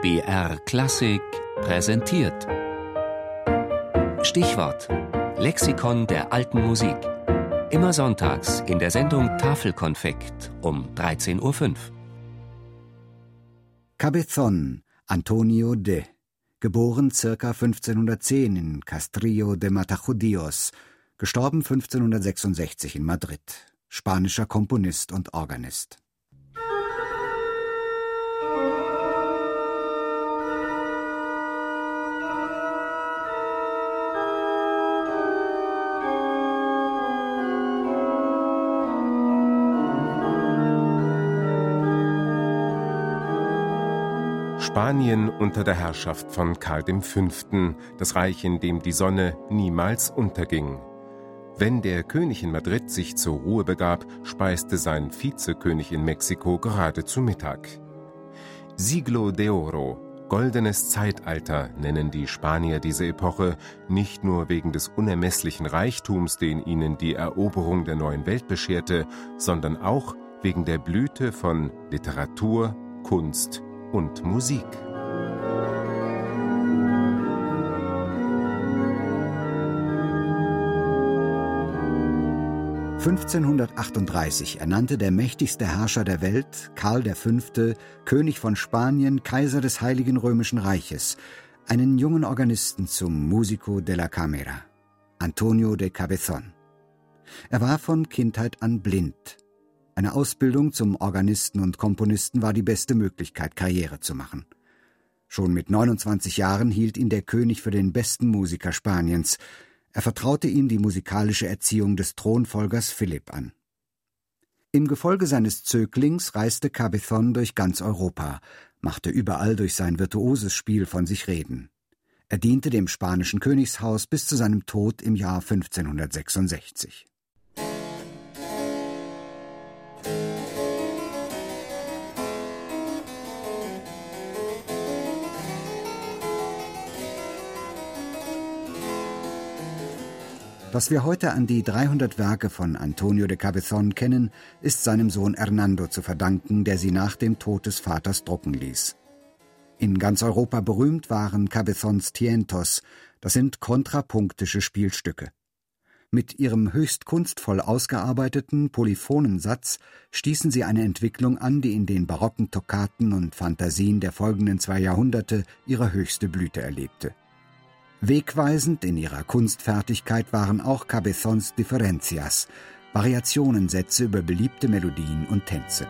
BR Klassik präsentiert. Stichwort: Lexikon der alten Musik. Immer sonntags in der Sendung Tafelkonfekt um 13.05 Uhr. Cabezon, Antonio de. Geboren ca. 1510 in Castrillo de Matajudios, gestorben 1566 in Madrid. Spanischer Komponist und Organist. Spanien unter der Herrschaft von Karl V., das Reich, in dem die Sonne niemals unterging. Wenn der König in Madrid sich zur Ruhe begab, speiste sein Vizekönig in Mexiko gerade zu Mittag. Siglo de Oro, goldenes Zeitalter nennen die Spanier diese Epoche, nicht nur wegen des unermesslichen Reichtums, den ihnen die Eroberung der neuen Welt bescherte, sondern auch wegen der Blüte von Literatur, Kunst und Musik. (1538) ernannte der mächtigste Herrscher der Welt, Karl V., König von Spanien, Kaiser des Heiligen Römischen Reiches, einen jungen Organisten zum Musico della Camera, Antonio de Cabezon. Er war von Kindheit an blind. Eine Ausbildung zum Organisten und Komponisten war die beste Möglichkeit, Karriere zu machen. Schon mit 29 Jahren hielt ihn der König für den besten Musiker Spaniens. Er vertraute ihm die musikalische Erziehung des Thronfolgers Philipp an. Im Gefolge seines Zöglings reiste Cabezon durch ganz Europa, machte überall durch sein virtuoses Spiel von sich reden. Er diente dem spanischen Königshaus bis zu seinem Tod im Jahr 1566. Was wir heute an die 300 Werke von Antonio de Cabezon kennen, ist seinem Sohn Hernando zu verdanken, der sie nach dem Tod des Vaters drucken ließ. In ganz Europa berühmt waren Cabezons Tientos, das sind kontrapunktische Spielstücke. Mit ihrem höchst kunstvoll ausgearbeiteten polyphonen Satz stießen sie eine Entwicklung an, die in den barocken Toccaten und Fantasien der folgenden zwei Jahrhunderte ihre höchste Blüte erlebte. Wegweisend in ihrer Kunstfertigkeit waren auch Cabezons Differencias, Variationensätze über beliebte Melodien und Tänze.